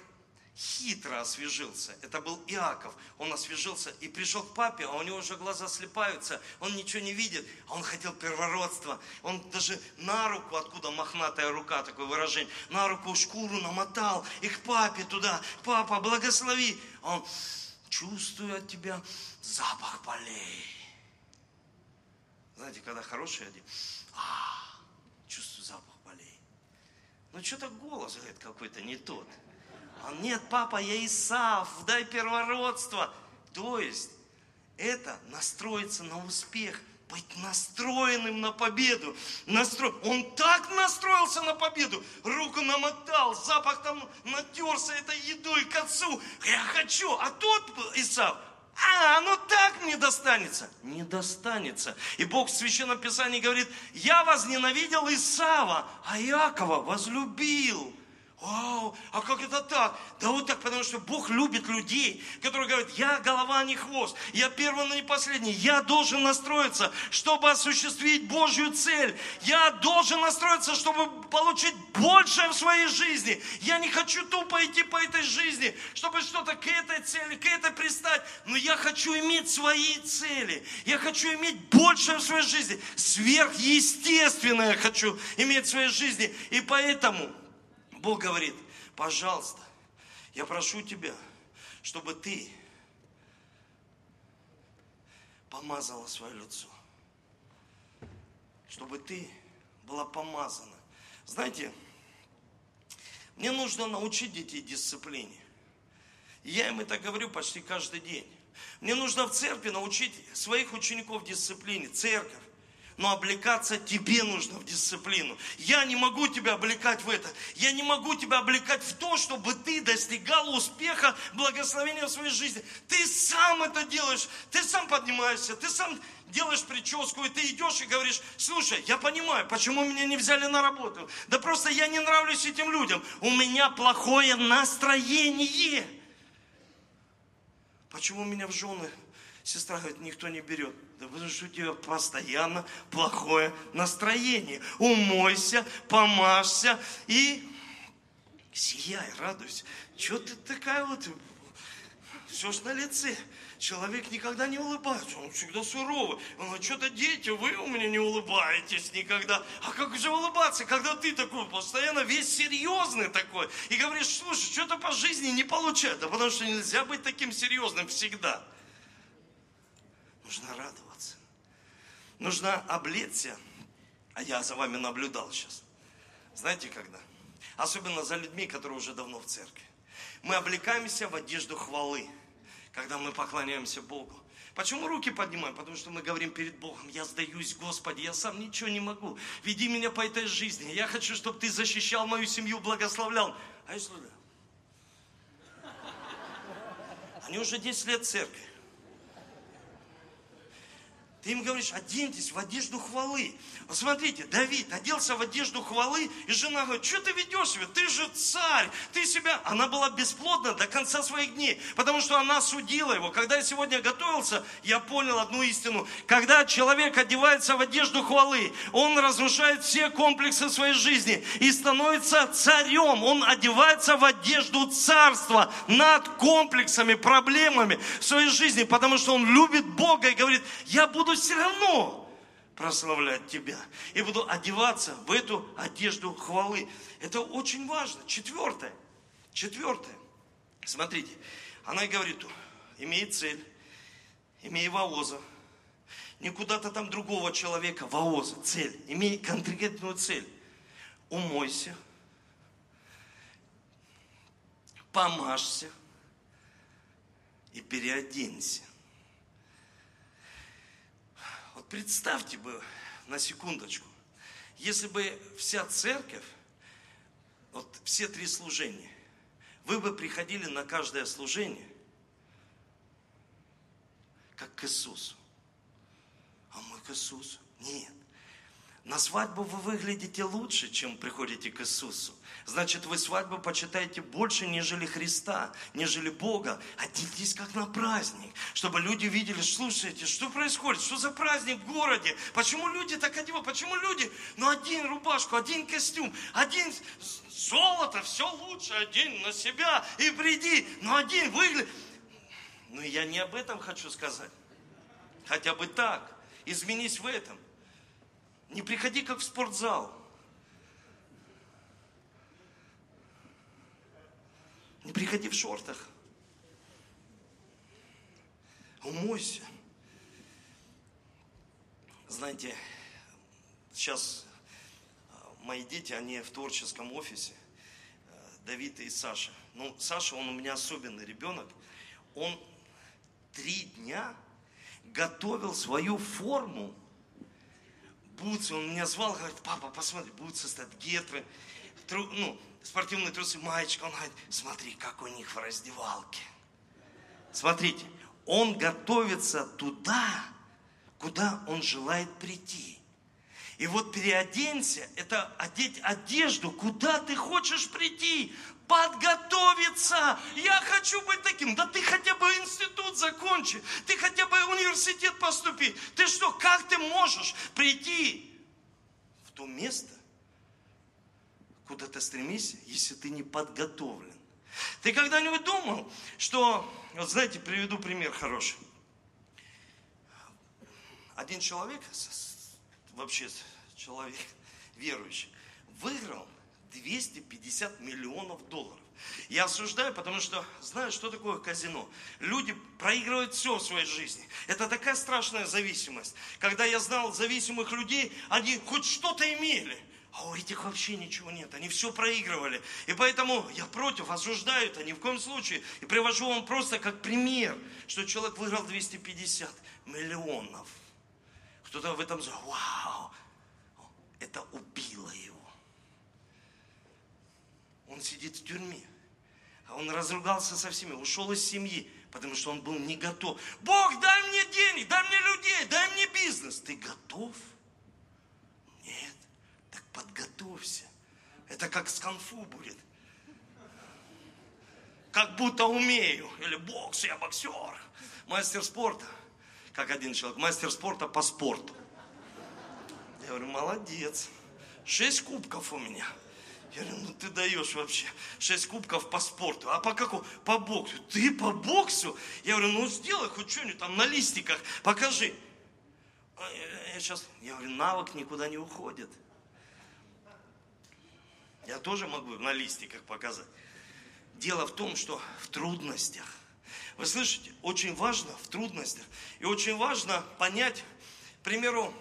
хитро освежился. Это был Иаков. Он освежился и пришел к папе, а у него уже глаза слепаются, он ничего не видит, а он хотел первородства. Он даже на руку, откуда мохнатая рука, такое выражение, на руку шкуру намотал и к папе туда. Папа, благослови. Он чувствует от тебя запах полей. Знаете, когда хороший один, а, чувствую запах полей. Ну, что-то голос, говорит, какой-то не тот. Он, нет, папа, я Исав, дай первородство. То есть, это настроиться на успех, быть настроенным на победу. Настро... Он так настроился на победу, руку намотал, запах там натерся этой едой к отцу. Я хочу, а тот Исав, а, ну так мне достанется. Не достанется. И Бог в Священном Писании говорит, я возненавидел Исава, а Иакова возлюбил. Вау, а как это так? Да вот так, потому что Бог любит людей, которые говорят, я голова, а не хвост, я первый, но не последний, я должен настроиться, чтобы осуществить Божью цель, я должен настроиться, чтобы получить большее в своей жизни. Я не хочу тупо идти по этой жизни, чтобы что-то к этой цели, к этой пристать, но я хочу иметь свои цели, я хочу иметь большее в своей жизни, сверхъестественное хочу иметь в своей жизни, и поэтому Бог говорит, пожалуйста, я прошу тебя, чтобы ты помазала свое лицо. Чтобы ты была помазана. Знаете, мне нужно научить детей дисциплине. я им это говорю почти каждый день. Мне нужно в церкви научить своих учеников дисциплине, церковь но облекаться тебе нужно в дисциплину. Я не могу тебя облекать в это. Я не могу тебя облекать в то, чтобы ты достигал успеха, благословения в своей жизни. Ты сам это делаешь, ты сам поднимаешься, ты сам делаешь прическу, и ты идешь и говоришь, слушай, я понимаю, почему меня не взяли на работу. Да просто я не нравлюсь этим людям. У меня плохое настроение. Почему меня в жены Сестра говорит, никто не берет. Да потому что у тебя постоянно плохое настроение. Умойся, помажься и сияй, радуйся. Чего ты такая вот, все ж на лице. Человек никогда не улыбается, он всегда суровый. Он говорит, что-то дети, вы у меня не улыбаетесь никогда. А как же улыбаться, когда ты такой постоянно весь серьезный такой. И говоришь, слушай, что-то по жизни не получается. Потому что нельзя быть таким серьезным всегда. Нужно радоваться. Нужно облечься. А я за вами наблюдал сейчас. Знаете когда? Особенно за людьми, которые уже давно в церкви. Мы облекаемся в одежду хвалы, когда мы поклоняемся Богу. Почему руки поднимаем? Потому что мы говорим перед Богом, я сдаюсь, Господи, я сам ничего не могу. Веди меня по этой жизни. Я хочу, чтобы Ты защищал мою семью, благословлял. А если... Они уже 10 лет в церкви. Ты им говоришь, оденьтесь в одежду хвалы. Смотрите, Давид оделся в одежду хвалы, и жена говорит, что ты ведешь себя? Ты же царь, ты себя... Она была бесплодна до конца своих дней, потому что она судила его. Когда я сегодня готовился, я понял одну истину. Когда человек одевается в одежду хвалы, он разрушает все комплексы своей жизни и становится царем. Он одевается в одежду царства над комплексами, проблемами в своей жизни, потому что он любит Бога и говорит, я буду все равно прославлять Тебя. И буду одеваться в эту одежду хвалы. Это очень важно. Четвертое. Четвертое. Смотрите, она и говорит, имей цель, имей вооза, не куда-то там другого человека, вооза, цель, имей конкретную цель. Умойся, помажься и переоденься. Представьте бы на секундочку, если бы вся церковь, вот все три служения, вы бы приходили на каждое служение, как к Иисусу. А мы к Иисусу? Нет. На свадьбу вы выглядите лучше, чем приходите к Иисусу. Значит, вы свадьбу почитаете больше, нежели Христа, нежели Бога. Оденьтесь как на праздник, чтобы люди видели, слушайте, что происходит, что за праздник в городе, почему люди так одевают, почему люди, ну один рубашку, один костюм, один золото, все лучше, один на себя и приди, но один выглядит. Ну, я не об этом хочу сказать. Хотя бы так. Изменись в этом. Не приходи как в спортзал. Не приходи в шортах. Умойся. Знаете, сейчас а, мои дети, они в творческом офисе, а, Давид и Саша. Ну, Саша, он у меня особенный ребенок. Он три дня готовил свою форму бутсы. Он меня звал, говорит, папа, посмотри, бутсы стоят, гетры, тру, ну, спортивные трусы, маечка. Он говорит, смотри, как у них в раздевалке. Смотрите, он готовится туда, куда он желает прийти. И вот переоденься, это одеть одежду, куда ты хочешь прийти подготовиться. Я хочу быть таким. Да ты хотя бы институт закончи. Ты хотя бы университет поступи. Ты что, как ты можешь прийти в то место, куда ты стремишься, если ты не подготовлен? Ты когда-нибудь думал, что, вот знаете, приведу пример хороший. Один человек, вообще человек верующий, выиграл 250 миллионов долларов. Я осуждаю, потому что знаю, что такое казино. Люди проигрывают все в своей жизни. Это такая страшная зависимость. Когда я знал зависимых людей, они хоть что-то имели. А у этих вообще ничего нет, они все проигрывали. И поэтому я против, осуждаю это ни в коем случае. И привожу вам просто как пример, что человек выиграл 250 миллионов. Кто-то в этом, вау, это убило его. Он сидит в тюрьме. А он разругался со всеми, ушел из семьи, потому что он был не готов. Бог, дай мне денег, дай мне людей, дай мне бизнес. Ты готов? Нет. Так подготовься. Это как с конфу будет. Как будто умею. Или бокс, я боксер. Мастер спорта. Как один человек, мастер спорта по спорту. Я говорю, молодец. Шесть кубков у меня. Я говорю, ну ты даешь вообще шесть кубков по спорту. А по какому? По боксу. Ты по боксу? Я говорю, ну сделай хоть что-нибудь там на листиках, покажи. А я сейчас, я говорю, навык никуда не уходит. Я тоже могу на листиках показать. Дело в том, что в трудностях. Вы слышите, очень важно в трудностях. И очень важно понять, к примеру,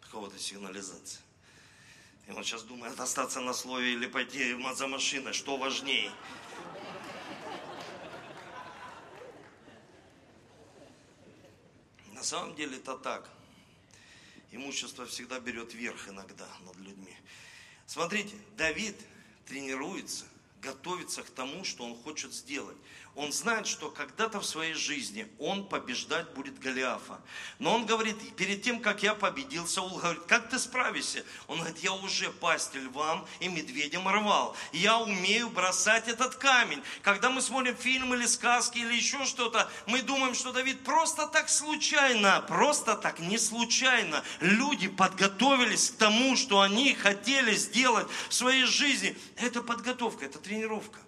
какого-то сигнализации. И он сейчас думает, остаться на слове или пойти за машиной, что важнее. На самом деле это так. Имущество всегда берет верх иногда над людьми. Смотрите, Давид тренируется, готовится к тому, что он хочет сделать. Он знает, что когда-то в своей жизни он побеждать будет Голиафа. Но он говорит, перед тем, как я победил, Саул говорит, как ты справишься? Он говорит, я уже пасть львам и медведям рвал. Я умею бросать этот камень. Когда мы смотрим фильм или сказки или еще что-то, мы думаем, что Давид просто так случайно, просто так не случайно. Люди подготовились к тому, что они хотели сделать в своей жизни. Это подготовка, это тренировка.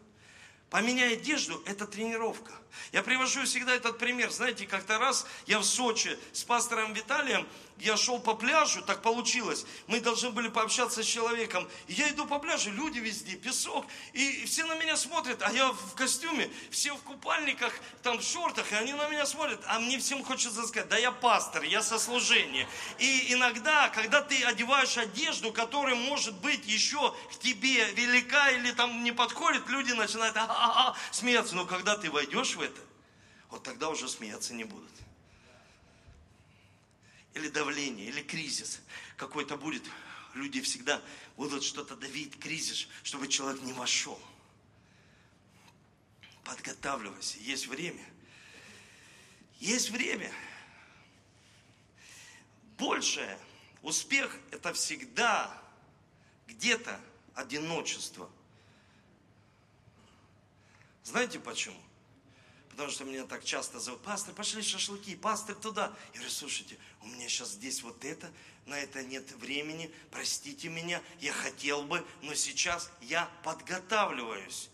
Поменяй одежду – это тренировка. Я привожу всегда этот пример. Знаете, как-то раз я в Сочи с пастором Виталием я шел по пляжу, так получилось. Мы должны были пообщаться с человеком. И я иду по пляжу, люди везде, песок. И все на меня смотрят, а я в костюме, все в купальниках, там в шортах, и они на меня смотрят. А мне всем хочется сказать, да я пастор, я сослужение. И иногда, когда ты одеваешь одежду, которая может быть еще к тебе велика или там не подходит, люди начинают смеяться. Но когда ты войдешь в это, вот тогда уже смеяться не будут или давление, или кризис какой-то будет, люди всегда будут что-то давить, кризис, чтобы человек не вошел. Подготавливайся, есть время. Есть время. Большее успех – это всегда где-то одиночество. Знаете почему? Потому что меня так часто зовут, пастор, пошли шашлыки, пастор туда. Я говорю, слушайте, у меня сейчас здесь вот это, на это нет времени, простите меня, я хотел бы, но сейчас я подготавливаюсь.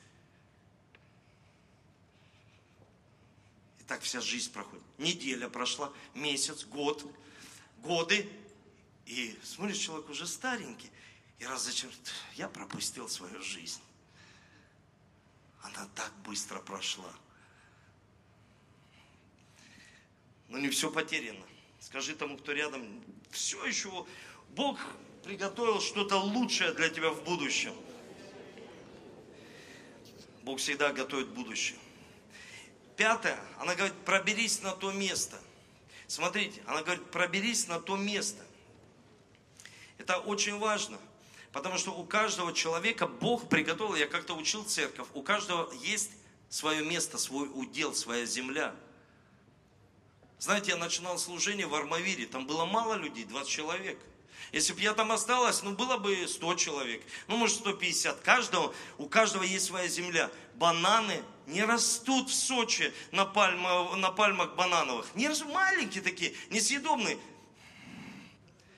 И так вся жизнь проходит. Неделя прошла, месяц, год, годы. И смотришь, человек уже старенький. И раз зачем? Я пропустил свою жизнь. Она так быстро прошла. Но не все потеряно. Скажи тому, кто рядом, все еще Бог приготовил что-то лучшее для тебя в будущем. Бог всегда готовит будущее. Пятое, она говорит, проберись на то место. Смотрите, она говорит, проберись на то место. Это очень важно, потому что у каждого человека Бог приготовил, я как-то учил церковь, у каждого есть свое место, свой удел, своя земля – знаете, я начинал служение в Армавире, там было мало людей, 20 человек. Если бы я там осталась, ну было бы 100 человек, ну может 150. Каждого, у каждого есть своя земля. Бананы не растут в Сочи на, пальма, на пальмах банановых. Не маленькие такие, несъедобные.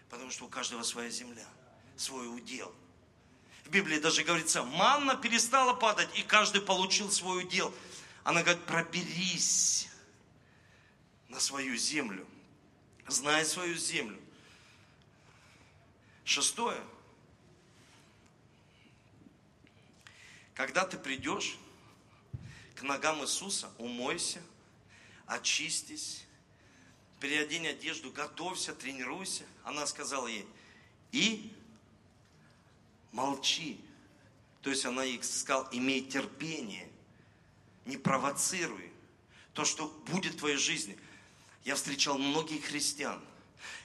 Потому что у каждого своя земля, свой удел. В Библии даже говорится, манна перестала падать, и каждый получил свой удел. Она говорит, проберись на свою землю. Знай свою землю. Шестое. Когда ты придешь к ногам Иисуса, умойся, очистись, переодень одежду, готовься, тренируйся. Она сказала ей, и молчи. То есть она ей сказала, имей терпение, не провоцируй то, что будет в твоей жизни – я встречал многих христиан,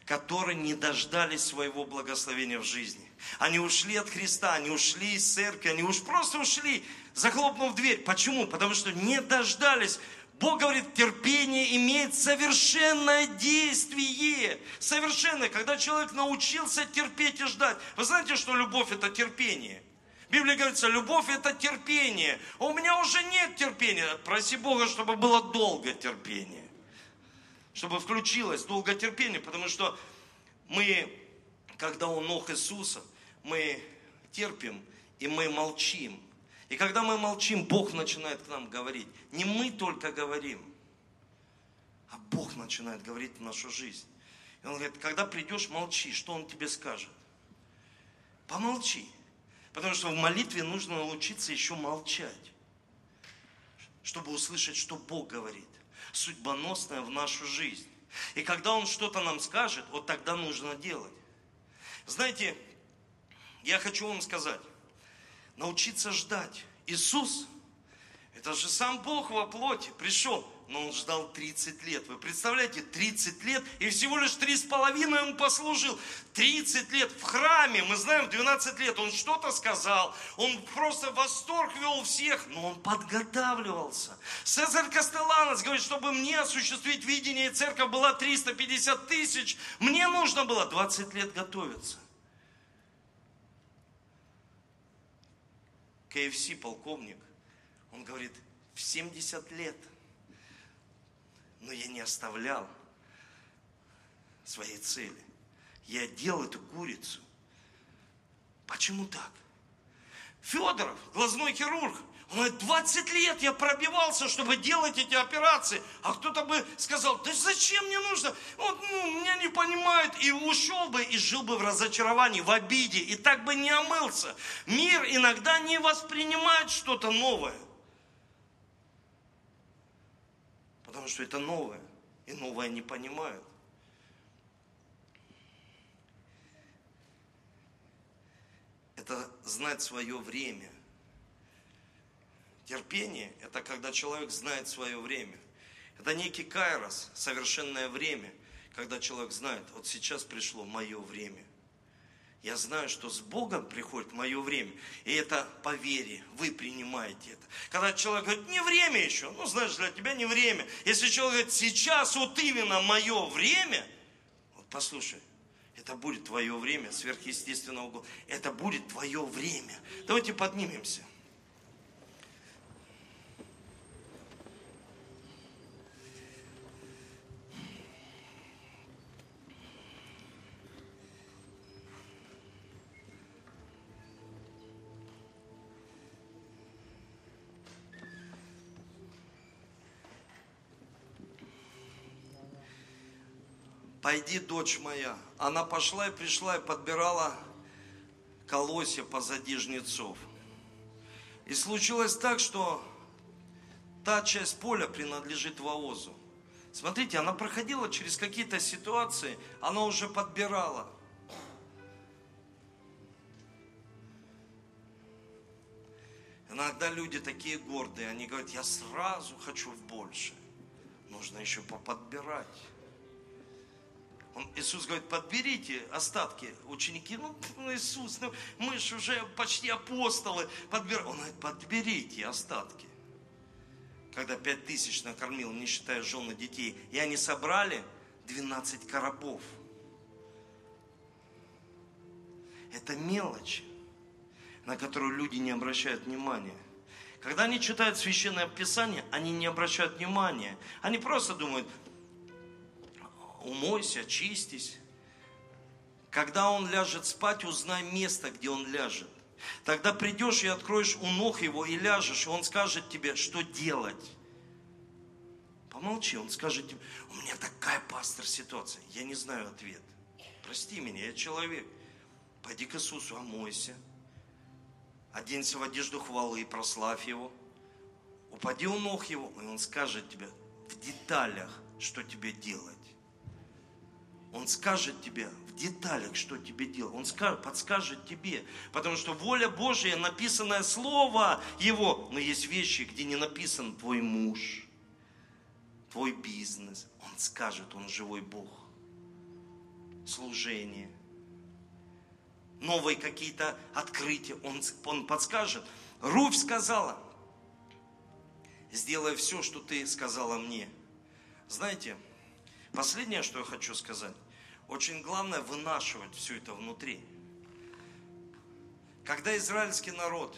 которые не дождались своего благословения в жизни. Они ушли от Христа, они ушли из церкви, они уж просто ушли, захлопнув дверь. Почему? Потому что не дождались Бог говорит, терпение имеет совершенное действие. Совершенное. Когда человек научился терпеть и ждать. Вы знаете, что любовь это терпение? В Библии говорится, любовь это терпение. А у меня уже нет терпения. Проси Бога, чтобы было долго терпение чтобы включилось долготерпение, потому что мы, когда у ног Иисуса, мы терпим и мы молчим. И когда мы молчим, Бог начинает к нам говорить. Не мы только говорим, а Бог начинает говорить в нашу жизнь. И Он говорит, когда придешь, молчи, что Он тебе скажет? Помолчи. Потому что в молитве нужно научиться еще молчать, чтобы услышать, что Бог говорит судьбоносное в нашу жизнь. И когда Он что-то нам скажет, вот тогда нужно делать. Знаете, я хочу вам сказать, научиться ждать. Иисус, это же сам Бог во плоти пришел но он ждал 30 лет. Вы представляете, 30 лет, и всего лишь три с половиной он послужил. 30 лет в храме, мы знаем, 12 лет он что-то сказал, он просто восторг вел всех, но он подготавливался. Цезарь Кастелланос говорит, чтобы мне осуществить видение, церковь была 350 тысяч, мне нужно было 20 лет готовиться. КФС полковник, он говорит, в 70 лет – но я не оставлял своей цели. Я делал эту курицу. Почему так? Федоров, глазной хирург, он говорит, 20 лет я пробивался, чтобы делать эти операции. А кто-то бы сказал, да зачем мне нужно? Вот, ну, меня не понимают. И ушел бы, и жил бы в разочаровании, в обиде. И так бы не омылся. Мир иногда не воспринимает что-то новое. Потому что это новое. И новое не понимают. Это знать свое время. Терпение – это когда человек знает свое время. Это некий кайрос, совершенное время, когда человек знает, вот сейчас пришло мое время. Я знаю, что с Богом приходит мое время. И это по вере. Вы принимаете это. Когда человек говорит, не время еще. Ну, знаешь, для тебя не время. Если человек говорит, сейчас вот именно мое время. Вот послушай, это будет твое время сверхъестественного года. Это будет твое время. Давайте поднимемся. Пойди, дочь моя. Она пошла и пришла и подбирала колосья позади жнецов. И случилось так, что та часть поля принадлежит Воозу. Смотрите, она проходила через какие-то ситуации, она уже подбирала. Иногда люди такие гордые, они говорят, я сразу хочу в больше. Нужно еще поподбирать. Он, Иисус говорит, подберите остатки. Ученики, ну, ну Иисус, ну, мы же уже почти апостолы. Подбер... Он говорит, подберите остатки. Когда пять тысяч накормил, не считая жен и детей, и они собрали 12 коробов. Это мелочь, на которую люди не обращают внимания. Когда они читают священное писание, они не обращают внимания. Они просто думают, умойся, очистись. Когда он ляжет спать, узнай место, где он ляжет. Тогда придешь и откроешь у ног его и ляжешь, и он скажет тебе, что делать. Помолчи, он скажет тебе, у меня такая пастор ситуация, я не знаю ответ. Прости меня, я человек. Пойди к Иисусу, омойся. Оденься в одежду хвалы и прославь Его. Упади у ног Его, и Он скажет тебе в деталях, что тебе делать. Он скажет тебе в деталях, что тебе делать. Он скажет, подскажет тебе. Потому что воля Божия, написанное слово Его. Но есть вещи, где не написан твой муж, твой бизнес. Он скажет, Он живой Бог. Служение. Новые какие-то открытия. Он, он подскажет. Руфь сказала, сделай все, что ты сказала мне. Знаете, последнее, что я хочу сказать. Очень главное вынашивать все это внутри. Когда израильский народ,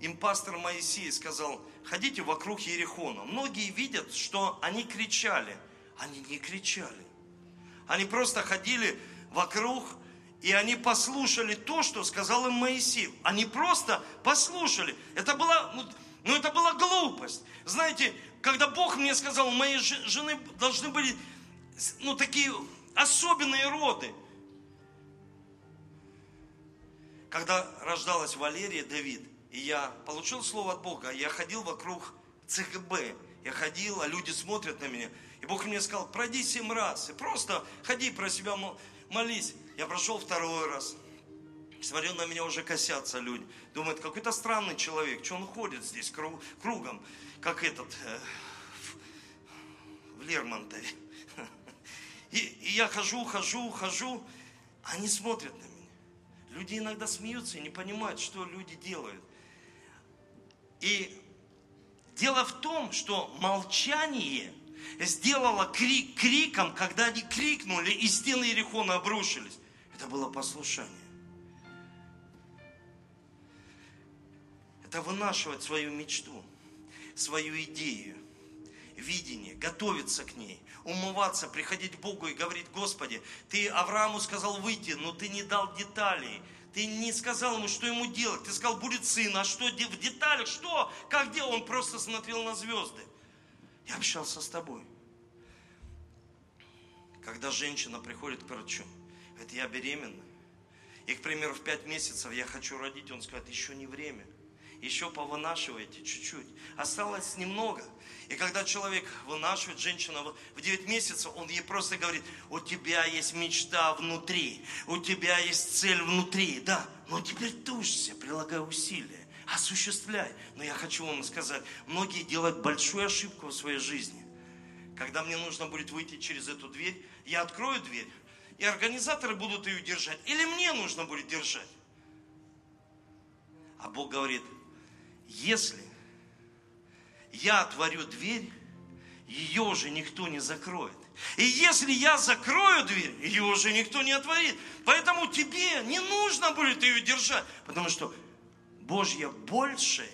им пастор Моисей сказал, ходите вокруг Ерехона. Многие видят, что они кричали. Они не кричали. Они просто ходили вокруг, и они послушали то, что сказал им Моисей. Они просто послушали. Это была, ну, ну это была глупость. Знаете, когда Бог мне сказал, моей жены должны были, ну, такие особенные роды. Когда рождалась Валерия Давид, и я получил слово от Бога, я ходил вокруг ЦГБ, я ходил, а люди смотрят на меня. И Бог мне сказал, пройди семь раз, и просто ходи про себя, молись. Я прошел второй раз. Смотрю, на меня уже косятся люди. Думают, какой-то странный человек, что он ходит здесь кругом, как этот э, в Лермонтове. И, и я хожу, хожу, хожу, они смотрят на меня. Люди иногда смеются и не понимают, что люди делают. И дело в том, что молчание сделало крик криком, когда они крикнули, и стены Ерехона обрушились. Это было послушание. Это вынашивать свою мечту, свою идею, видение, готовиться к ней, умываться, приходить к Богу и говорить, Господи, Ты Аврааму сказал выйти, но Ты не дал деталей, Ты не сказал ему, что ему делать. Ты сказал, будет сын, а что в деталях, что, как делал? Он просто смотрел на звезды. Я общался с тобой. Когда женщина приходит к врачу, говорит, я беременна. И, к примеру, в пять месяцев я хочу родить, он скажет, еще не время. Еще повынашивайте чуть-чуть. Осталось немного. И когда человек вынашивает, женщина в 9 месяцев, он ей просто говорит, у тебя есть мечта внутри, у тебя есть цель внутри, да, но теперь тушься, прилагай усилия, осуществляй. Но я хочу вам сказать, многие делают большую ошибку в своей жизни. Когда мне нужно будет выйти через эту дверь, я открою дверь, и организаторы будут ее держать, или мне нужно будет держать. А Бог говорит, если я отворю дверь, ее уже никто не закроет. И если я закрою дверь, ее уже никто не отворит. Поэтому тебе не нужно будет ее держать, потому что Божья больше,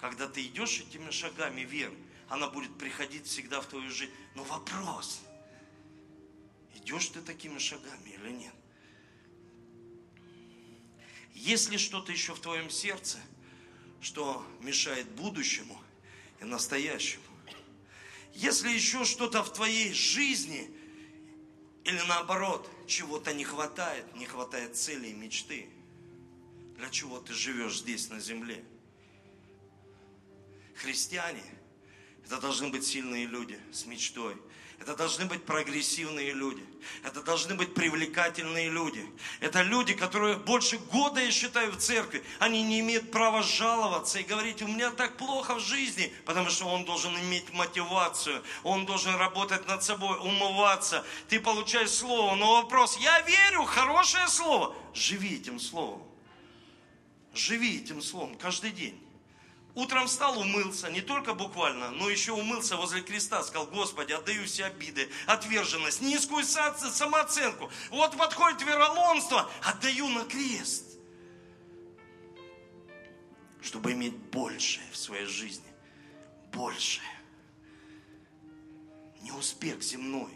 когда ты идешь этими шагами веры, она будет приходить всегда в твою жизнь. Но вопрос, идешь ты такими шагами или нет? Если что-то еще в твоем сердце, что мешает будущему, и настоящему. Если еще что-то в твоей жизни, или наоборот, чего-то не хватает, не хватает цели и мечты, для чего ты живешь здесь на земле? Христиане – это должны быть сильные люди с мечтой, это должны быть прогрессивные люди. Это должны быть привлекательные люди. Это люди, которые больше года, я считаю, в церкви. Они не имеют права жаловаться и говорить, у меня так плохо в жизни. Потому что он должен иметь мотивацию. Он должен работать над собой, умываться. Ты получаешь слово. Но вопрос, я верю, хорошее слово. Живи этим словом. Живи этим словом каждый день. Утром встал, умылся, не только буквально, но еще умылся возле креста, сказал, Господи, отдаю все обиды, отверженность, низкую самооценку. Вот подходит вероломство, отдаю на крест. Чтобы иметь большее в своей жизни. Большее. Не успех земной,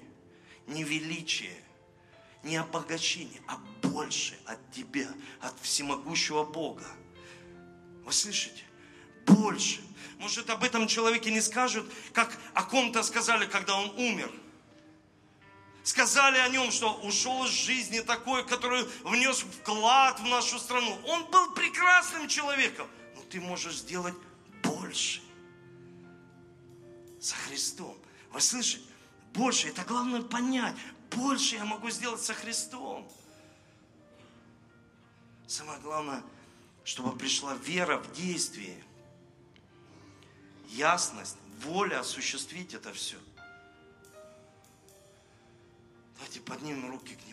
не величие, не обогащение, а больше от тебя, от всемогущего Бога. Вы слышите? Больше. Может, об этом человеке не скажут, как о ком-то сказали, когда он умер. Сказали о нем, что ушел из жизни такой, который внес вклад в нашу страну. Он был прекрасным человеком, но ты можешь сделать больше. За Христом. Вы слышите? Больше. Это главное понять. Больше я могу сделать со Христом. Самое главное, чтобы пришла вера в действие – ясность, воля осуществить это все. Давайте поднимем руки к нему.